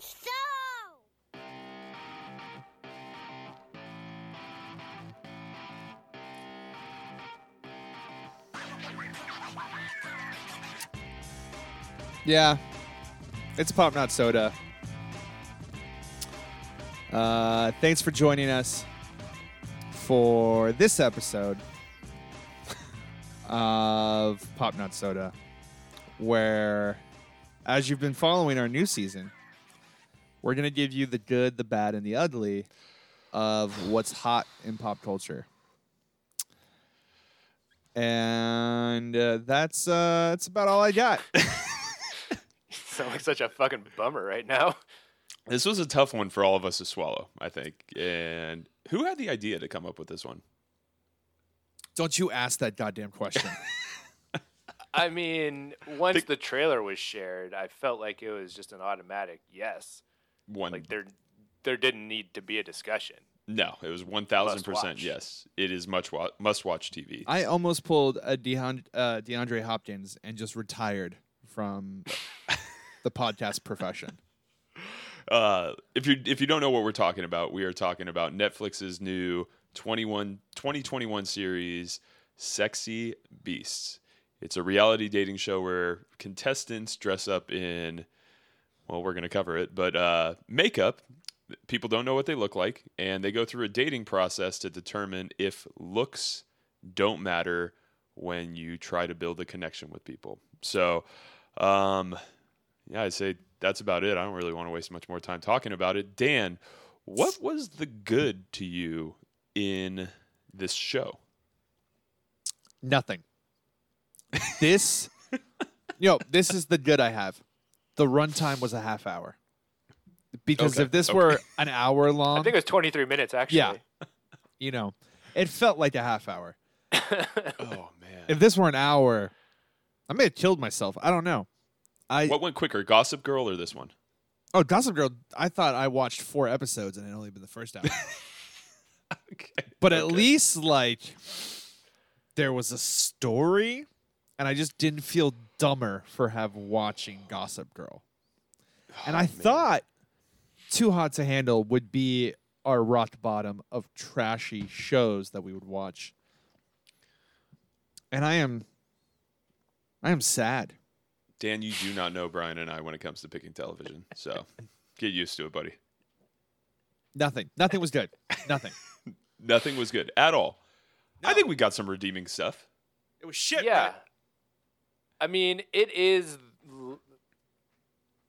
show! Yeah, it's Pop Not Soda. Uh, thanks for joining us for this episode of Pop Not Soda, where, as you've been following our new season, we're going to give you the good, the bad, and the ugly of what's hot in pop culture. And uh, that's uh, that's about all I got. Sound like such a fucking bummer right now. This was a tough one for all of us to swallow, I think. And who had the idea to come up with this one? Don't you ask that goddamn question. I mean, once the trailer was shared, I felt like it was just an automatic yes. One Like there, there didn't need to be a discussion. No, it was one thousand percent yes. It is much wa- must watch TV. I almost pulled a DeAnd- uh, DeAndre Hopkins and just retired from the podcast profession. Uh, if you if you don't know what we're talking about, we are talking about Netflix's new 21, 2021 series, Sexy Beasts. It's a reality dating show where contestants dress up in, well, we're going to cover it, but uh, makeup. People don't know what they look like, and they go through a dating process to determine if looks don't matter when you try to build a connection with people. So, um, yeah, I'd say that's about it. I don't really want to waste much more time talking about it. Dan, what was the good to you in this show? Nothing. This, you know, this is the good I have. The runtime was a half hour. Because Okay, if this okay. were an hour long, I think it was 23 minutes actually. yeah, you know, it felt like a half hour. Oh man. If this were an hour, I may have killed myself. I don't know. I what went quicker, Gossip Girl or this one? oh Gossip Girl. I thought I watched four episodes and it only been the first hour. Okay. but at least like there was a story and i just didn't feel dumber for have watching gossip girl and oh, i man. thought too hot to handle would be our rock bottom of trashy shows that we would watch and i am i am sad Dan, you do not know Brian and I when it comes to picking television. So get used to it, buddy. nothing nothing was good nothing Nothing was good at all. I think we got some redeeming stuff. it was shit yeah. I mean, it is l-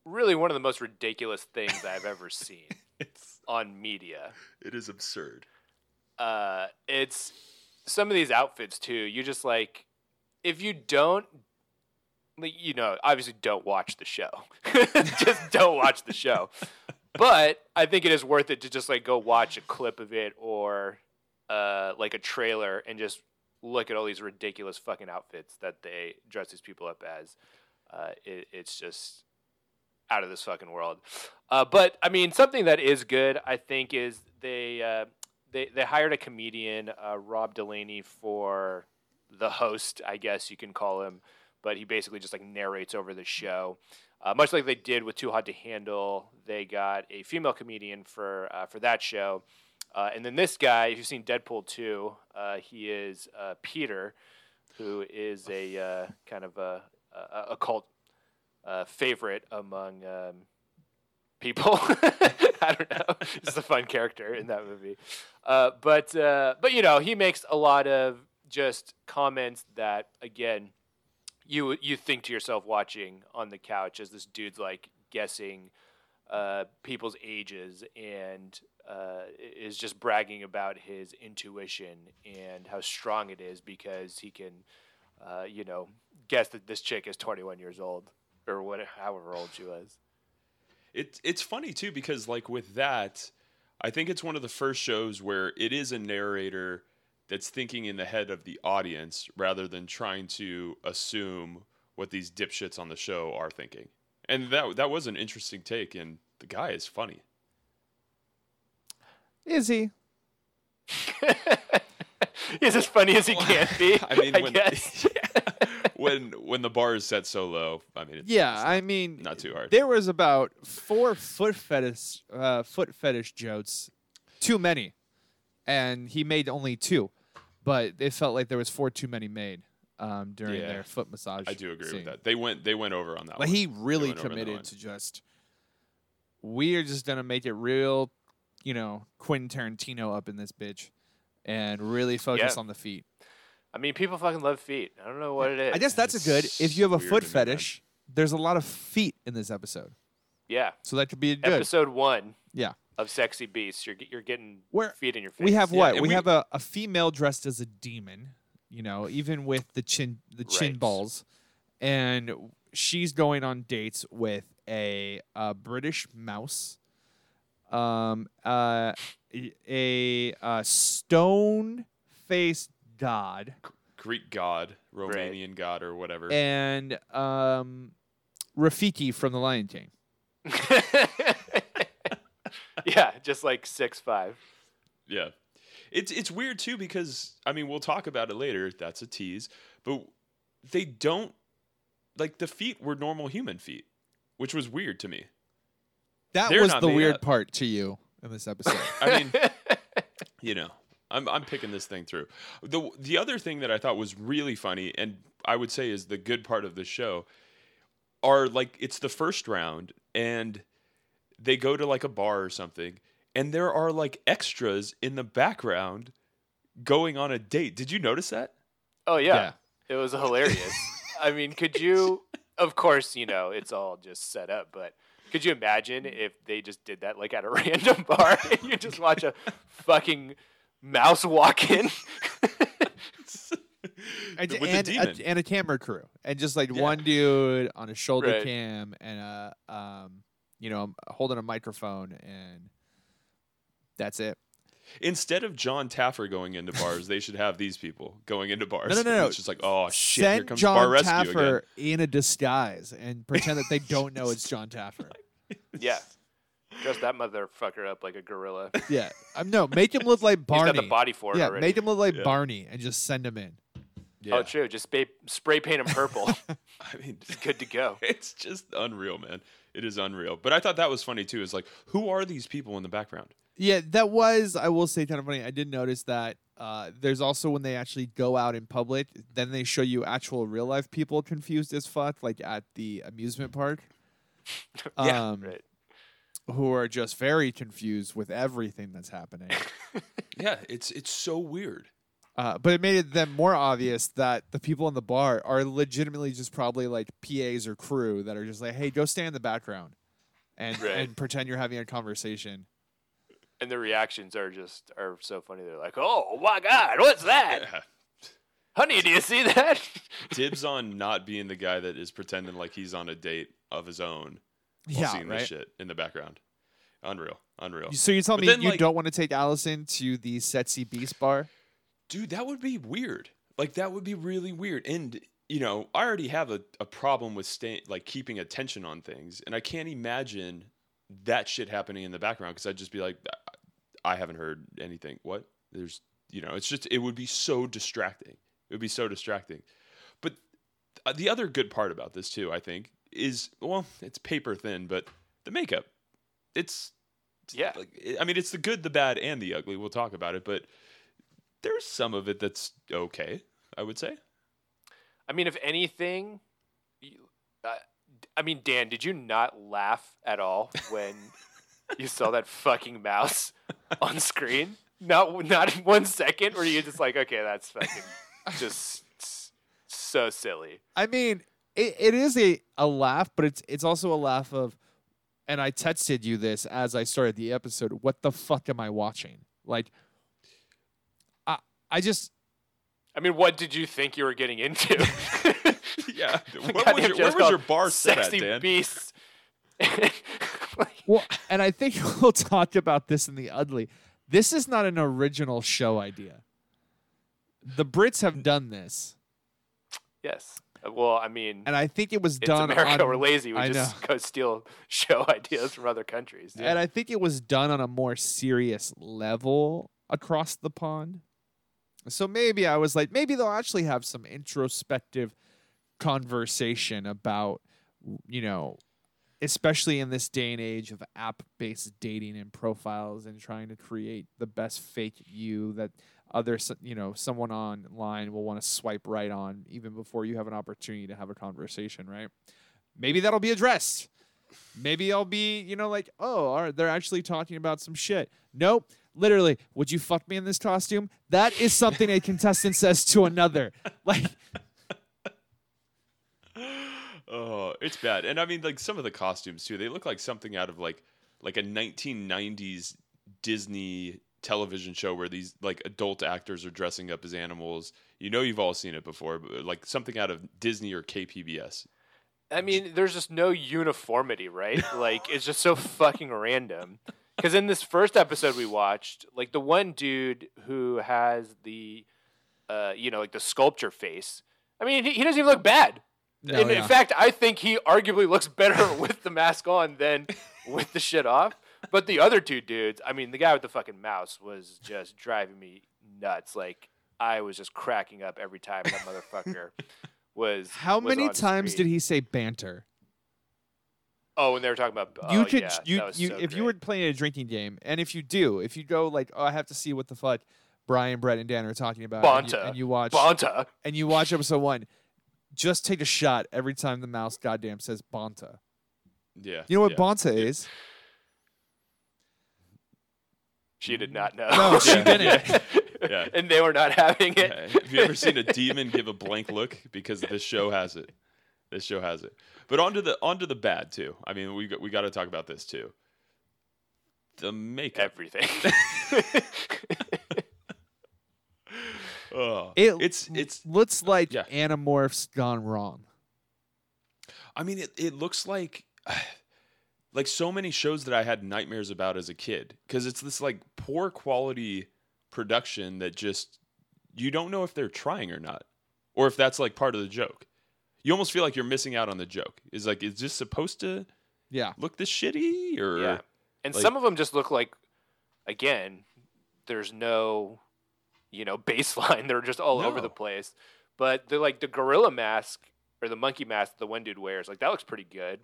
really one of the most ridiculous things I've ever seen It's on media. it is absurd. uh, it's some of these outfits too. You just like if you don't, like, you know, obviously don't watch the show. just don't watch the show. But I think it is worth it to just like go watch a clip of it or uh, like a trailer and just look at all these ridiculous fucking outfits that they dress these people up as. Uh, it, it's just out of this fucking world. Uh, but I mean, something that is good, I think, is they uh, they they hired a comedian, uh, Rob Delaney, for the host, I guess you can call him. But he basically just like narrates over the show, uh, much like they did with Too Hot to Handle. They got a female comedian for uh, for that show, uh, and then this guy, if you've seen Deadpool two, uh, he is uh, Peter, who is a uh, kind of a a, a cult uh, favorite among um, people. I don't know. He's a fun character in that movie. Uh, but but you know, he makes a lot of just comments that again you you think to yourself watching on the couch as this dude's like guessing people's ages and uh, is just bragging about his intuition and how strong it is because he can, uh, you know, guess that this chick is 21 years old or whatever, however old she was. It's it's funny too because like with that, I think it's one of the first shows where it is a narrator that's thinking in the head of the audience rather than trying to assume what these dipshits on the show are thinking. And that that was an interesting take and the guy is funny. Is he He's as funny as he can be. I mean, I when, guess. when when the bar is set so low, I mean, it's, Yeah, it's I mean, not too hard. there was about four foot fetish uh, foot fetish jokes, too many, and he made only two, but it felt like there was four too many made um, during Yeah. their foot massage. I do agree scene. with that. They went they went over on that. But one. he really went over the line. committed to just we are just gonna make it real, you know, Quentin Tarantino up in this bitch, and really focus Yeah. on the feet. I mean, people fucking love feet. I don't know what it is. I guess that's a good. If you have a foot me, man. fetish, there's a lot of feet in this episode, Yeah. so that could be good. Episode one Yeah. of Sexy Beasts. You're you're getting Where feet in your face. we have what? and We, we- have a, a female dressed as a demon. You know, even with the chin the chin Right. balls, and she's going on dates with a, a British mouse, um, uh, a, a stone faced god, Greek god, Romanian god, or whatever. and um, Rafiki from The Lion King. yeah, just like six five. Yeah. It's it's weird too because I mean we'll talk about it later. That's a tease, but they don't like the feet were normal human feet, which was weird to me. That They're was not the made weird up. part to you in this episode. I mean, you know, I'm I'm picking this thing through. The the other thing that I thought was really funny and I would say is the good part of the show are like it's the first round and they go to like a bar or something and there are like extras in the background going on a date. Did you notice that? Oh yeah. it was hilarious. I mean, could you? Of course, you know it's all just set up, but could you imagine if they just did that like at a random bar and you just watch a fucking mouse walk in? and, With the and, demon. a, and a camera crew, and just like Yeah. one dude on a shoulder Right. cam and a um, you know, holding a microphone, and that's it. Instead of John Taffer going into bars, they should have these people going into bars. no, no, no. It's just like, oh shit, here Send comes John bar rescue Taffer again. in a disguise and pretend that they don't know it's John Taffer. yeah, dress that motherfucker up like a gorilla. Yeah, um, no, make him look like He's Barney. got the body for it yeah, already. make him look like Yeah. Barney and just send him in. Yeah. Oh, true. Just spray, spray paint him purple. I mean, it's Good to go. it's just unreal, man. It is unreal. But I thought that was funny too. Is like, who are these people in the background? Yeah, that was I will say kind of funny. I did notice that uh, there's also when they actually go out in public, then they show you actual real life people confused as fuck, like at the amusement park. Yeah, um, Right. Who are just very confused with everything that's happening. Yeah, it's it's so weird. Uh, but it made it then more obvious that the people in the bar are legitimately just probably like PAs or crew that are just like, hey, go stay in the background and Right. and pretend you're having a conversation. And the reactions are just are so funny. They're like, "Oh my god, what's that, Yeah. honey? Do you see that?" Dibs on not being the guy that is pretending like he's on a date of his own while Yeah, seeing right. this shit in the background. Unreal, unreal. So you tell But me then, you like- don't want to take Allison to the Sexy Beast bar? dude that would be weird like that would be really weird and you know i already have a, a problem with staying like keeping attention on things and i can't imagine that shit happening in the background because i'd just be like i haven't heard anything. What? There's you know it's just it would be so distracting. It would be so distracting. But uh, the other good part about this too i think is well it's paper thin but the makeup it's Yeah. like i mean it's the good the bad and the ugly. We'll talk about it but there's some of it that's okay i would say. I mean, if anything, you, uh, I mean, Dan, did you not laugh at all when you saw that fucking mouse on screen? Not not in one second. where you just like, okay, that's fucking just so silly? I mean, it, it is a, a laugh, but it's it's also a laugh of, and I texted you this as I started the episode. What the fuck am I watching? Like, I I just I mean, what did you think you were getting into? yeah what was your, where was your bar set at Sexy dan Beasts. Well, and I think we'll talk about this in the ugly. This is not an original show idea. The Brits have done this, yes. Well, I mean, and I think it was it's done. America. on, We're lazy. We I just go steal show ideas from other countries. and I think it was done on a more serious level across the pond. So maybe I was like, maybe they'll actually have some introspective conversation about you know especially in this day and age of app-based dating and profiles and trying to create the best fake you that other you know someone online will want to swipe right on even before you have an opportunity to have a conversation right? Maybe that'll be addressed. Maybe i'll be you know like oh right, they're actually talking about some shit. Nope. Literally would you fuck me in this costume? That is something a contestant says to another. Like Oh, it's bad. And I mean, like some of the costumes too. They look like something out of like like a 1990s Disney television show where these like adult actors are dressing up as animals. You know, you've all seen it before, but like something out of Disney or KPBS. I mean, there's just no uniformity, right? like it's just so fucking random. Because in this first episode we watched, like the one dude who has the, uh, you know, like the sculpture face. I mean, he, he doesn't even look bad. No, and yeah. in fact, I think he arguably looks better with the mask on than with the shit off. But the other two dudes, I mean, the guy with the fucking mouse was just driving me nuts. Like I was just cracking up every time that motherfucker was. how was many times did he say banter Oh, when they were talking about you oh, could yeah, you, you so if you were playing a drinking game and if you do if you go like oh i have to see what the fuck brian brett and dan are talking about and you, and you watch Bonta. and you watch episode one just take a shot every time the mouse goddamn says bonta Yeah. you know what yeah. bonta is She did not know. No, she didn't. yeah, yeah. and they were not having it. Yeah. Have you ever seen a demon give a blank look? Because this show has it. This show has it. But onto the onto the bad too. I mean, we got, we got to talk about this too. The makeup. Everything. It it's it's. looks like Yeah. animorphs gone wrong I mean, it, it looks like like so many shows that I had nightmares about as a kid because it's this like poor quality production that just you don't know if they're trying or not, or if that's like part of the joke. You almost feel like you're missing out on the joke. Is like, is this supposed to yeah look this shitty or? yeah. And like- some of them just look like, again, there's no, you know, baseline. They're just all over the place. But the like the gorilla mask or the monkey mask the one dude wears, like that looks pretty good.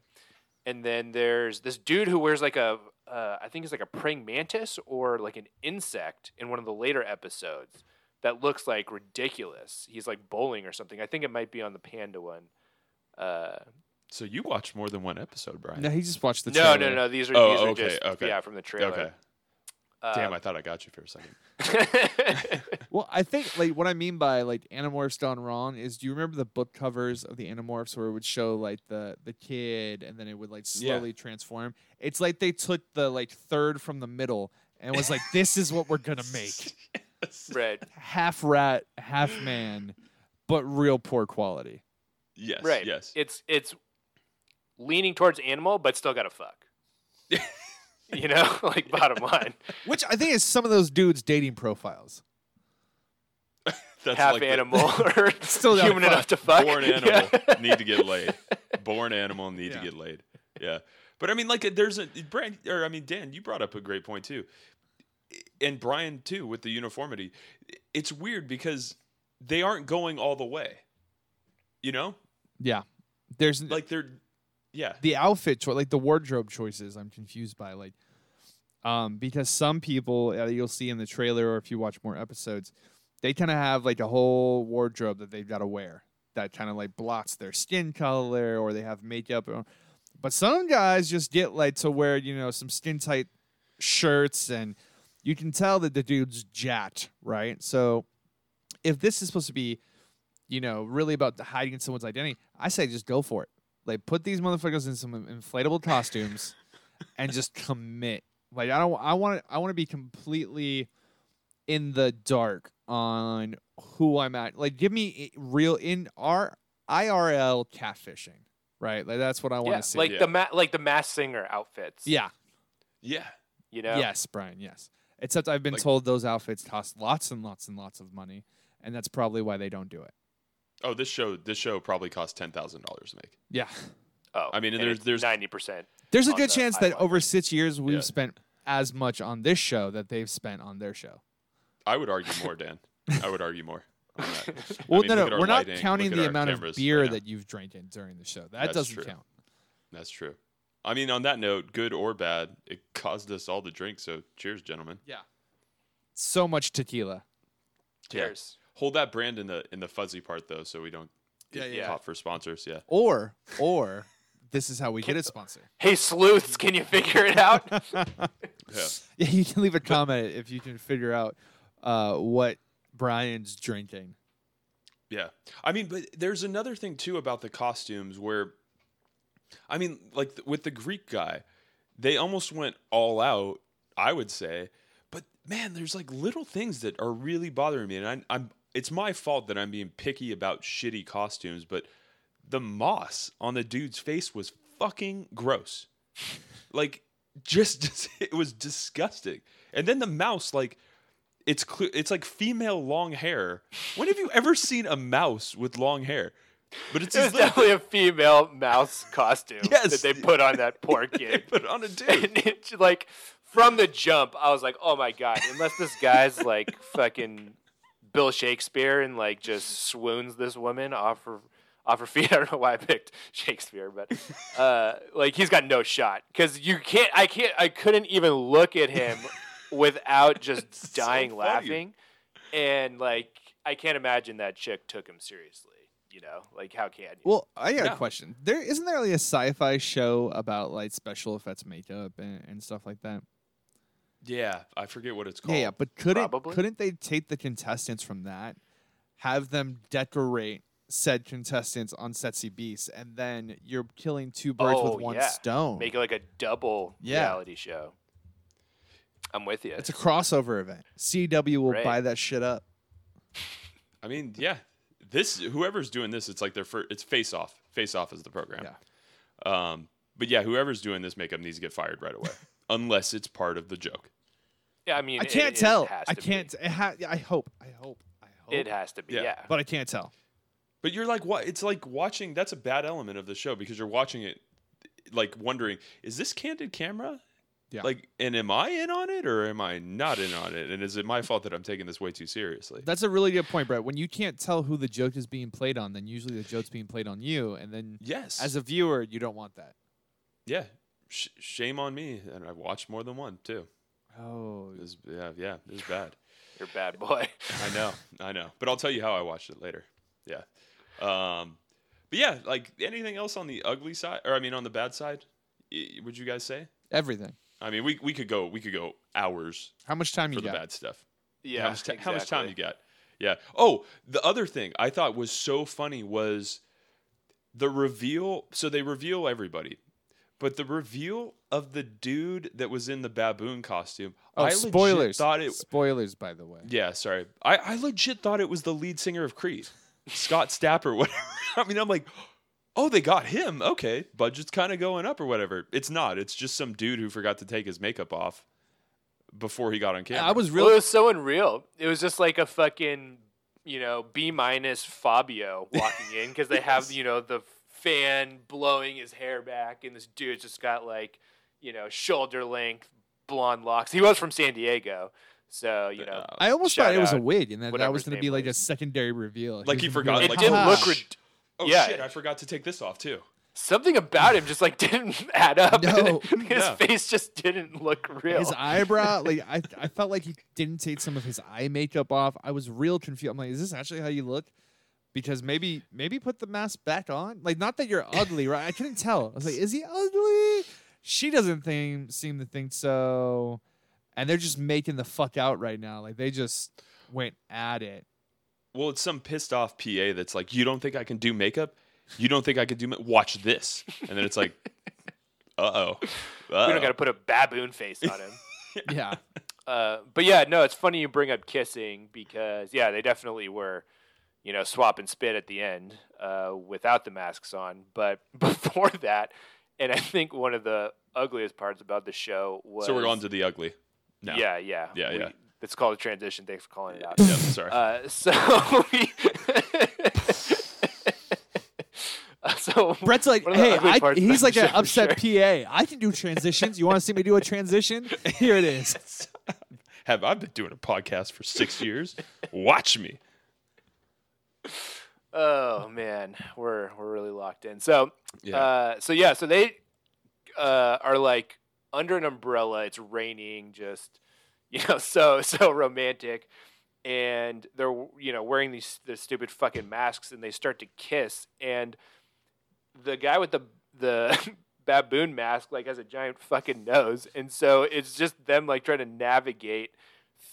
And then there's this dude who wears like a, uh, I think it's like a praying mantis or like an insect in one of the later episodes that looks like ridiculous. He's like bowling or something. I think it might be on the panda one. Uh, So you watched more than one episode, Brian? no he just watched the no, trailer. no, no, no. These are Oh, these are just okay. yeah from the trailer. Okay. Damn, um, I thought I got you for a second. Well, I think like what I mean by like Animorphs gone wrong is do you remember the book covers of the Animorphs where it would show like the the kid and then it would like Yeah. slowly transform? It's like they took the like third from the middle and was like, this is what we're gonna make. right, Half rat, half man, but real poor quality. Yes. right. Yes. It's it's leaning towards animal, but still got to fuck. you know, like bottom line, Which I think is some of those dudes' dating profiles. That's half like the animal or Still human fuck. enough to fuck. born Yeah. animal need to get laid. Born animal need Yeah. to get laid. Yeah. But I mean, like, there's a Brian, or I mean, Dan, you brought up a great point too, and Brian too with the uniformity. It's weird because they aren't going all the way. You know, Yeah. There's like they're, yeah, the outfit choice, like the wardrobe choices, I'm confused by. Like, um, because some people uh, you'll see in the trailer, or if you watch more episodes, they kind of have like a whole wardrobe that they've got to wear that kind of like blocks their skin color, or they have makeup. But some guys just get like to wear, you know, some skin tight shirts, and you can tell that the dude's jacked, right? So, if this is supposed to be you know, really about hiding someone's identity, I say just go for it. Like put these motherfuckers in some inflatable costumes and just commit. Like I don't I want to I want to be completely in the dark on who I'm at. Like give me real in our IRL catfishing, right? Like that's what I want Yeah, to see. like Yeah. the ma- like the Masked Singer outfits. yeah. yeah. you know. Yes, Brian, yes. Except I've been Like- told those outfits cost lots and lots and lots of money, and that's probably why they don't do it. Oh, this show, this show probably cost ten thousand dollars to make. Yeah. Oh, I mean, and and there's- there's- ninety percent. There's a good the chance that over six years we've Yeah. spent as much on this show that they've spent on their show. I would argue more, Dan. I would argue more. on that. Well, mean, no, no, we're not counting the our amount of beer right that you've drank in during the show. That That's doesn't true. count. That's true. I mean, on that note, good or bad, it caused us all to drink. So, cheers, gentlemen. Yeah. So much tequila. Yeah. Cheers. Hold that brand in the in the fuzzy part though, so we don't get yeah. caught for sponsors. Yeah. Or, or this is how we get a sponsor. Hey sleuths, can you figure it out? Yeah. Yeah, you can leave a comment if you can figure out uh, what Brian's drinking. Yeah. I mean, but there's another thing too about the costumes where, I mean, like th- with the Greek guy, they almost went all out, I would say. But man, there's like little things that are really bothering me. And I'm, I'm it's my fault that I'm being picky about shitty costumes, but the moss on the dude's face was fucking gross. like, just, it was disgusting. And then the mouse, like, it's clear it's like female long hair. When have you ever seen a mouse with long hair? But it's It definitely a female mouse costume Yes. that they put on that poor they kid. put on a dude. like from the jump, I was like, "Oh my god!" Unless this guy's like fucking Bill Shakespeare and like just swoons this woman off her off her feet. I don't know why I picked Shakespeare, but uh, like he's got no shot because you can't. I can't. I couldn't even look at him without just It's so dying laughing, and like I can't imagine that chick took him seriously. You know, like how can you? Well, I got Yeah. a question. There isn't there like a sci-fi show about like special effects makeup and, and stuff like that. Yeah, I forget what it's called. Yeah, yeah, but couldn't Probably. couldn't they take the contestants from that, have them decorate said contestants on Sexy Beast, and then you're killing two birds Oh, with one yeah. stone. Make it like a double Yeah. reality show. I'm with you. it's a crossover event. CW will Right. buy that shit up. I mean, yeah. This whoever's doing this, it's like their first. It's Face Off. Face Off is the program. Yeah. Um, but yeah, whoever's doing this makeup needs to get fired right away, unless it's part of the joke. yeah, I mean, I can't it tell. has I to can't. It ha- I hope. I hope. I hope. It has to be. Yeah. Yeah. but I can't tell. But you're like, what? It's like watching. That's a bad element of the show because you're watching it, like wondering, is this candid camera? Yeah. Like, and am I in on it or am I not in on it? And is it my fault that I'm taking this way too seriously? That's a really good point, Brett. When you can't tell who the joke is being played on, then usually the joke's being played on you, and then yes. as a viewer, you don't want that. yeah. Sh- shame on me, and I watched more than one too. Oh, It was, yeah, yeah, it was bad. You're a bad boy. I know, I know. But I'll tell you how I watched it later. Yeah. Um, but yeah, like anything else on the ugly side, or I mean on the bad side, would you guys say? everything. I mean, we we could go we could go hours How much time for you the got? bad stuff. Yeah. how much, ti- how much time you got? Yeah. Oh, the other thing I thought was so funny was the reveal. So they reveal everybody, but the reveal of the dude that was in the baboon costume. Oh, I legit spoilers! Thought it. spoilers, by the way. Yeah, sorry. I, I legit thought it was the lead singer of Creed, Scott Stapp or whatever. I mean, I'm like, oh, they got him. Okay, budget's kind of going up or whatever. It's not. It's just some dude who forgot to take his makeup off before he got on camera. I was Well, really it was so unreal. It was just like a fucking, you know, B minus Fabio walking in because they have, you know, the fan blowing his hair back, and this dude's just got like, you know, shoulder length blonde locks. He was from San Diego, so you know, Uh, I almost thought it was a wig, and that, that was going to be like a secondary reveal. Like was he gonna forgot, it like, did "Ah." look. "Ah, oh yeah. shit! I forgot to take this off too. something about him just like didn't add up. No. his Yeah. face just didn't look real. His eyebrow, like I, I felt like he didn't take some of his eye makeup off. I was real confused. I'm like, is this actually how you look? Because maybe, maybe put the mask back on. Like, not that you're ugly, right? I couldn't tell. I was like, is he ugly? She doesn't think, seem to think so. And they're just making the fuck out right now. Like they just went at it. Well, it's some pissed off PA that's like, you don't think I can do makeup? You don't think I can do? Ma- Watch this, and then it's like, uh oh, we don't got to put a baboon face on him. Yeah. Uh, but yeah, no, it's funny you bring up kissing because yeah, they definitely were, you know, swap and spit at the end uh, without the masks on. But before that, and I think one of the ugliest parts about the show was So we're on to the ugly. No. yeah, yeah, Yeah, we- yeah. It's called a transition. Thanks for calling it out. Yeah, sorry. Uh, so we. So Brett's like, one of the hey, I, he's like an upset sure. PA. I can do transitions. You want to see me do a transition? Here it is. Have I been doing a podcast for six years? Watch me. Oh man, we're we're really locked in. So Yeah. uh, so yeah, so they uh, are like under an umbrella. It's raining, just you know, so so romantic, and they're you know wearing these the stupid fucking masks, and they start to kiss, and the guy with the the baboon mask like has a giant fucking nose, and so it's just them like trying to navigate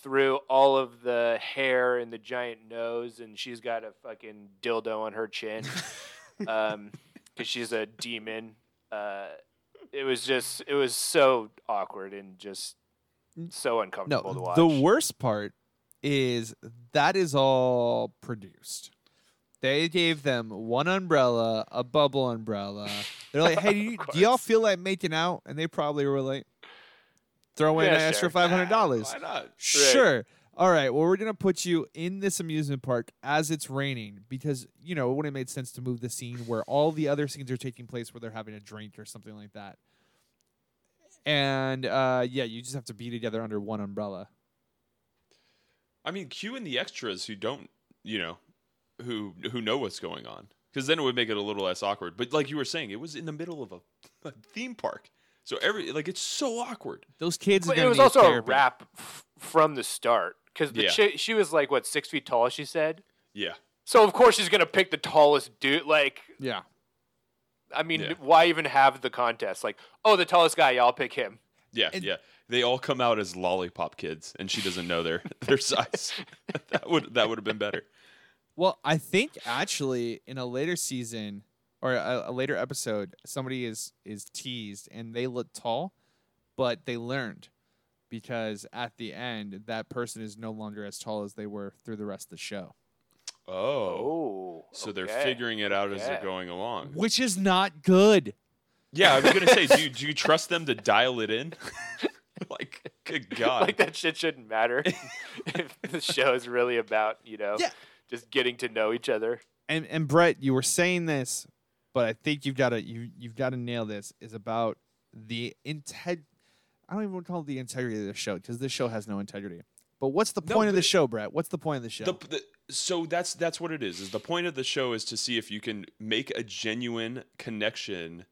through all of the hair and the giant nose, and she's got a fucking dildo on her chin, um, because she's a demon. Uh, it was just, it was so awkward and just so uncomfortable to No, watch. the worst part is that is all produced. They gave them one umbrella, a bubble umbrella. They're like, "Hey, do, you, do y'all feel like making out?" And they probably were like, "Throw in Yeah, an extra five hundred dollars." Why not? Sure. All right. Well, we're gonna put you in this amusement park as it's raining because you know it wouldn't have made sense to move the scene where all the other scenes are taking place where they're having a drink or something like that. And uh, yeah, you just have to be together under one umbrella. I mean, cue in the extras who don't, you know, who who know what's going on, because then it would make it a little less awkward. But like you were saying, it was in the middle of a, a theme park, so every like it's so awkward. Those kids. But are it was need also a therapy. rap f- from the start because the Yeah. chi- she was like what six feet tall, she said. Yeah, So of course she's gonna pick the tallest dude. Like, Yeah. I mean, Yeah. why even have the contest? Like, oh, the tallest guy, yeah, I'll pick him. yeah, And- yeah. They all come out as lollipop kids, and she doesn't know their their size. that would that would have been better. Well, I think actually in a later season or a, a later episode, somebody is is teased and they look tall, but they learned because at the end that person is no longer as tall as they were through the rest of the show, Oh, Oh, so they're figuring it out as they're going along. which is not good. Yeah, I was gonna say, do you, do you trust them to dial it in? like, good God. like that shit shouldn't matter if the show is really about you know Yeah. just getting to know each other. And and Brett, you were saying this, but I think you've got to you you've got to nail this. Is about the integ. I don't even want to call it the integrity of the show because this show has no integrity. But what's the No, point of the show, Brett? What's the point of the show? The, the, so that's that's what it is. Is the point of the show is to see if you can make a genuine connection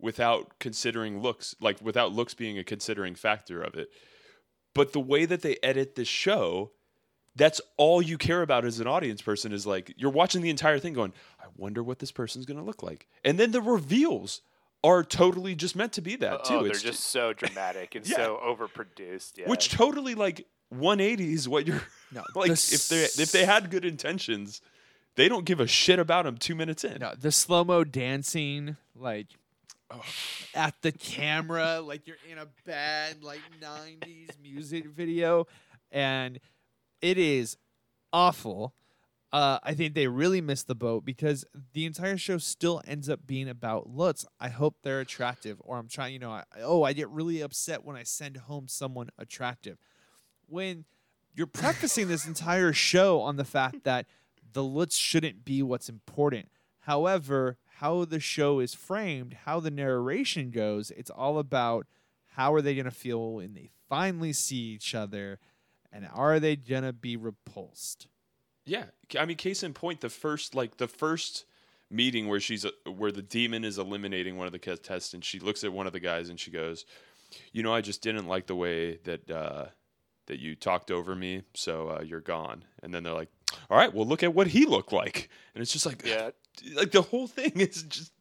without considering looks, like without looks being a considering factor of it. But the way that they edit the show, that's all you care about as an audience person is like you're watching the entire thing going, I wonder what this person's going to look like. And then the reveals are totally just meant to be that too. oh, they're It's just so dramatic and Yeah. so overproduced. Yeah. which totally like 180s what you're no, like the if they if they had good intentions, they don't give a shit about them two minutes in. No, the slow mo dancing, like oh. at the camera, like you're in a bad like '90s music video, and it is awful. Uh, I think they really missed the boat because the entire show still ends up being about looks. I hope they're attractive, or I'm trying. You know, I, oh, I get really upset when I send home someone attractive. When you're prefacing this entire show on the fact that the looks shouldn't be what's important. However, how the show is framed, how the narration goes, it's all about how are they going to feel when they finally see each other and are they going to be repulsed? Yeah, I mean, case in point, the first like the first meeting where she's uh, where the demon is eliminating one of the contestants, and she looks at one of the guys and she goes, "You know, I just didn't like the way that uh, that you talked over me, so uh, you're gone." And then they're like, "All right, well, look at what he looked like," and it's just like, yeah, like the whole thing is just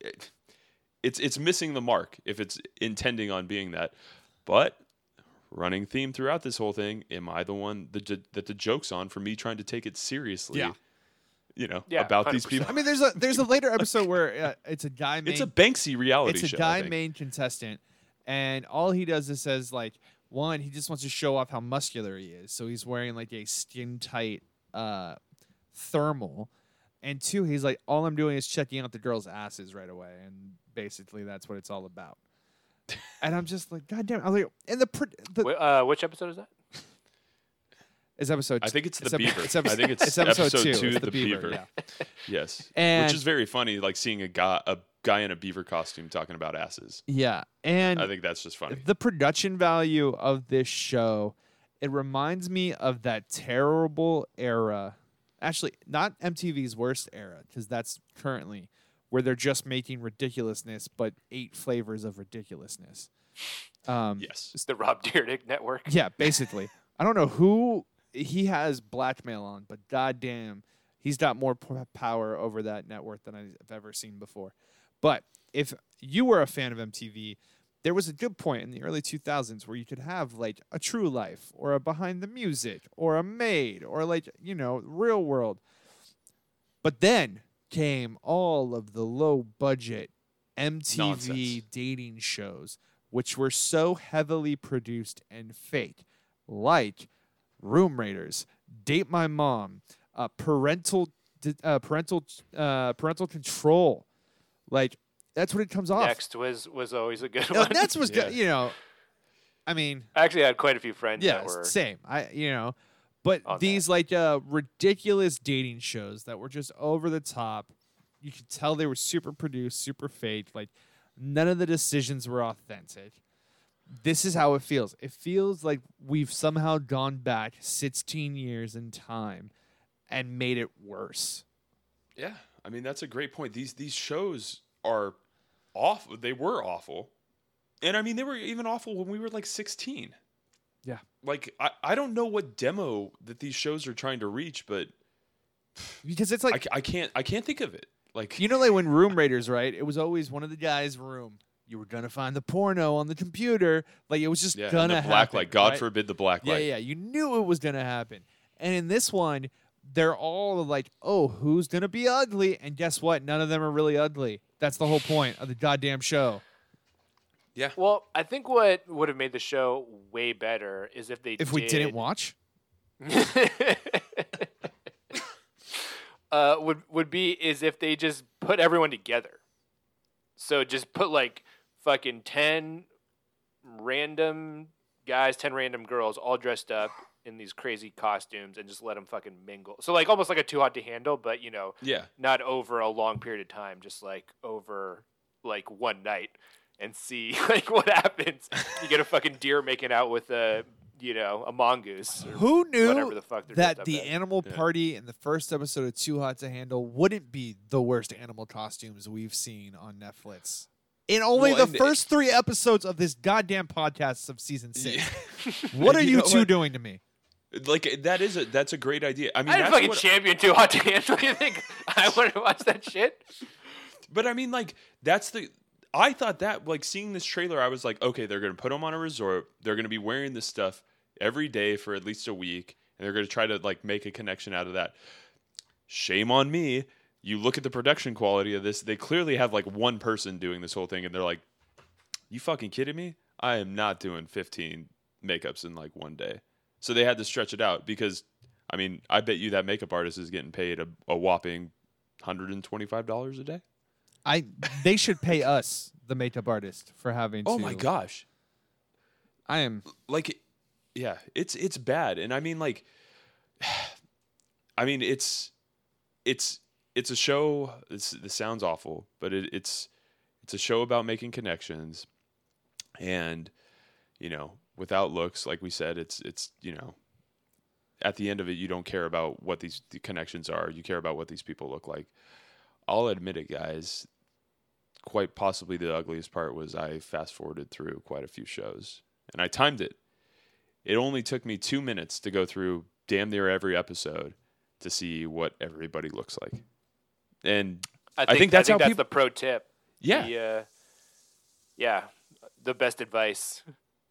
it, it's it's missing the mark if it's intending on being that. But running theme throughout this whole thing, am I the one that that the joke's on for me trying to take it seriously? Yeah. You know, Yeah, about these 100%. people. I mean, there's a there's a later episode where uh, it's a guy main, it's a Banksy reality it's a show. Guy main contestant, and all he does is says like one, he just wants to show off how muscular he is, so he's wearing like a skin tight uh, thermal, and two, he's like, all I'm doing is checking out the girls' asses right away, and basically that's what it's all about. And I'm just like, God damn! I was like, and the, pr- the Wh- uh, which episode is that? it's episode. I think it's the ep- beaver. It's epi- I think it's, it's episode, episode two. two, It's the, the beaver. beaver. Yeah. Yes, And which is very funny, like seeing a guy a guy in a beaver costume talking about asses. yeah, and I think that's just funny. the production value of this show it reminds me of that terrible era actually not MTV's worst era because that's currently where they're just making ridiculousness, but eight flavors of ridiculousness. Um, Yes. It's the Rob Dyrdek network. yeah, basically. I don't know who he has blackmail on, but goddamn, he's got more power over that network than I've ever seen before. But if you were a fan of MTV, there was a good point in the early 2000s where you could have like a True Life or a Behind the Music or a Made or like, you know, Real World. But then came all of the low budget MTV Nonsense. dating shows, which were so heavily produced and fake, like Room Raiders, Date My Mom, uh, Parental uh, Parental uh, Parental Control. Like that's what it comes off. Next was was always a good No, one. that's what's Yeah. good. You know, I mean, I actually had quite a few friends yeah, that were same. I you know, but these like uh ridiculous dating shows that were just over the top. You could tell they were super produced, super fake. Like none of the decisions were authentic. This is how it feels. It feels like we've somehow gone back 16 years in time and made it worse. Yeah, I mean that's a great point. These these shows are awful. They were awful, and I mean they were even awful when we were like sixteen. Yeah. Like I, I don't know what demo that these shows are trying to reach, but Because it's like ca- I, can't I can't think of it. Like You know, like when Room Raiders, right? It was always one of the guys' room. You were gonna find the porno on the computer. Like it was just yeah, gonna the black happen. light. God right? forbid the black light. Yeah, yeah. You knew it was gonna happen. And in this one, they're all like, "Oh, who's gonna be ugly?" And guess what? None of them are really ugly. That's the whole point of the goddamn show. Well, I think what would have made the show way better is if they If we didn't watch, uh, would would be is if they just put everyone together. So just put like fucking ten random guys, ten random girls, all dressed up in these crazy costumes, and just let them fucking mingle. So like almost like a too hot to handle, but you know, Yeah. not over a long period of time, just like over like one night, and see like what happens. You get a fucking deer making out with a you know a mongoose. Or who knew whatever the fuck that the as. animal Yeah. party in the first episode of Too Hot to Handle wouldn't be the worst animal costumes we've seen on Netflix? In only Well, the and- first three episodes of this goddamn podcast of season six. Yeah. What are And you, know two what? doing to me? Like that is a that's a great idea. I mean, I had a fucking what- champion too hot to handle. You think I want to watch that shit? But I mean, like that's the. I thought that like seeing this trailer, I was like, okay, they're gonna put them on a resort. They're gonna be wearing this stuff every day for at least a week, and they're gonna try to like make a connection out of that. Shame on me. You look at the production quality of this; they clearly have like one person doing this whole thing, and they're like, "You fucking kidding me? I am not doing 15 makeups in like one day." So they had to stretch it out because, I mean, I bet you that makeup artist is getting paid a, a whopping hundred and twenty-five dollars a day. I they should pay us, the makeup artist, for having Oh to my gosh. I am Like yeah, it's it's bad. And I mean like I mean it's it's it's a show this this sounds awful, but it, it's it's a show about making connections and you know, without looks like we said it's it's you know at the end of it you don't care about what these the connections are. You care about what these people look like. I'll admit it, guys. Quite possibly the ugliest part was I fast forwarded through quite a few shows and I timed it. It only took me two minutes to go through damn near every episode to see what everybody looks like. And I think, think that's I how think that's people- the pro tip. yeah, The, uh, yeah, the best advice.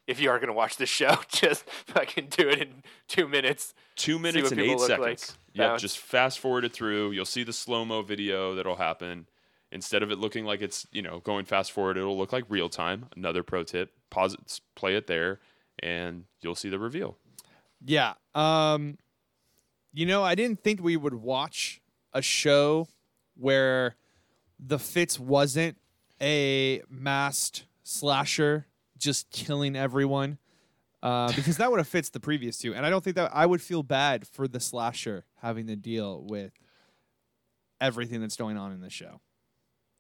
If you are gonna watch the show, just fucking do it in two minutes. two minutes and eight seconds. like. Yep, Bounce. just fast forward it through. You'll see the slow mo video that'll happen. Instead of it looking like it's you know going fast forward, it'll look like real time. Another pro tip: pause it, play it there, and you'll see the reveal. Yeah. Um you know, I didn't think we would watch a show where the Fitz wasn't a masked slasher just killing everyone. Uh, because that would have fits the previous two. And I don't think that I would feel bad for the slasher having to deal with everything that's going on in the show.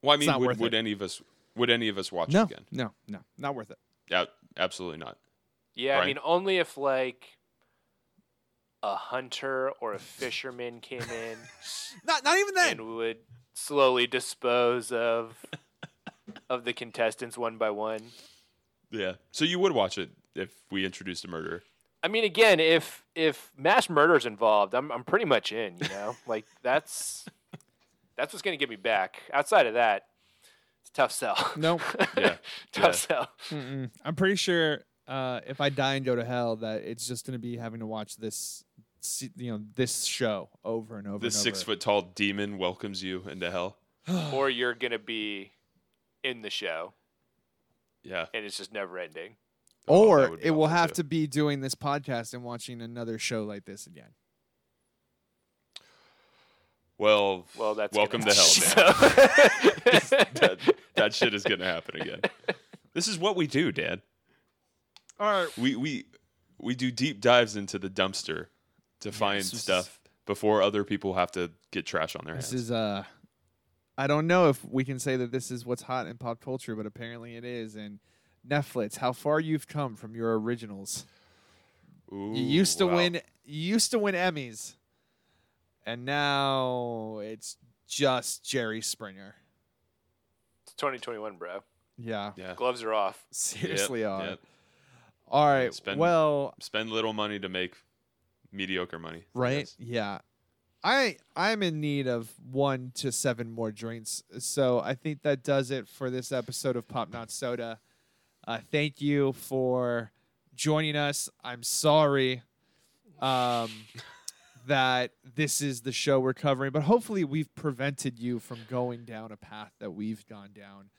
Well, I mean, would, would any of us would any of us watch No, it again? no, no, not worth it. Yeah, absolutely not. Yeah, I mean only if like a hunter or a fisherman came in Not not even then. and would slowly dispose of of the contestants one by one. Yeah. So you would watch it if we introduced a murderer. I mean, again, if if mass murder is involved, I'm I'm pretty much in. You know, like that's that's what's gonna get me back. Outside of that, it's a tough sell. Nope. Yeah. tough Yeah. sell. Mm-mm. I'm pretty sure uh, if I die and go to hell, that it's just going to be having to watch this, se- you know, this show over and over. This and six foot tall demon welcomes you into hell. or you're gonna be in the show, Yeah. and it's just never ending. Oh, that Or would be it will have too. to be doing this podcast and watching another show like this again. Well, Well, that's welcome gonna hell, man. So- that, that shit is gonna happen again. This is what we do, Dad. All right. We we we do deep dives into the dumpster to find this is- stuff before other people have to get trash on their This hands. is uh I don't know if we can say that this is what's hot in pop culture, but apparently it is. And Netflix, how far you've come from your originals. Ooh, You used to wow. win you used to win Emmys. And now it's just Jerry Springer. It's 2021, bro. Yeah. Yeah. Gloves are off. Seriously Yep, are. yep. All right. Spend- well, Spend little money to make mediocre money. Right? guess. Yeah. I I'm in need of one to seven more drinks, so I think that does it for this episode of Pop Not Soda. Uh, thank you for joining us. I'm sorry um, that this is the show we're covering, but hopefully we've prevented you from going down a path that we've gone down.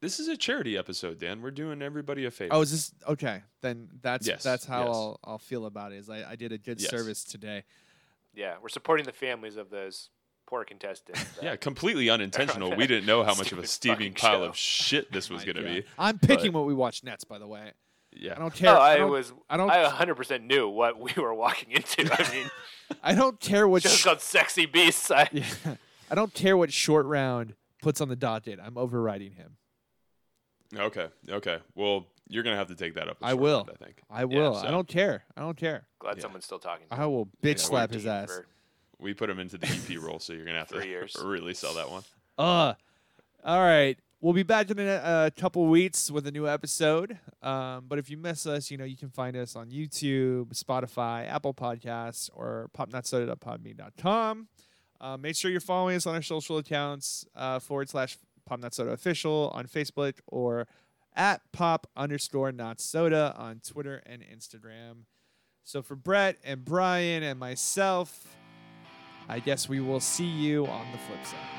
This is a charity episode, Dan. We're doing everybody a favor. Oh, is this okay? Then that's Yes, that's how yes. I'll I'll feel about it. Is I, I did a good Yes. service today. Yeah, we're supporting the families of those poor contestant. that- yeah, completely unintentional. We didn't know how much of a steaming pile show. of shit this was going to be. I'm picking but- what we watch next, by the way. Yeah. I don't care. Oh, I, don't, was. I don't. I 100% knew what we were walking into. I mean, I don't care what. just Sh- called "Sexy Beasts." I, yeah, I don't care what short round puts on the dot date. I'm overriding him. Okay. Okay. Well, you're going to have to take that up. I will. Shortland, I think. I will. I so- don't care. I don't care. glad Yeah. someone's still talking. To I will bitch Yeah, slap his ass. for- We put him into the EP role, so you're going to have Three to years. really sell that one. Uh, all right. We'll be back in a, a couple weeks with a new episode. Um, but if you miss us, you know you can find us on YouTube, Spotify, Apple Podcasts, or popnotsoda.podbean.com. Uh, make sure you're following us on our social accounts uh, forward slash popnotsoda official on Facebook or at pop underscore not soda on Twitter and Instagram. So for Brett and Brian and myself, I guess we will see you on the flip side.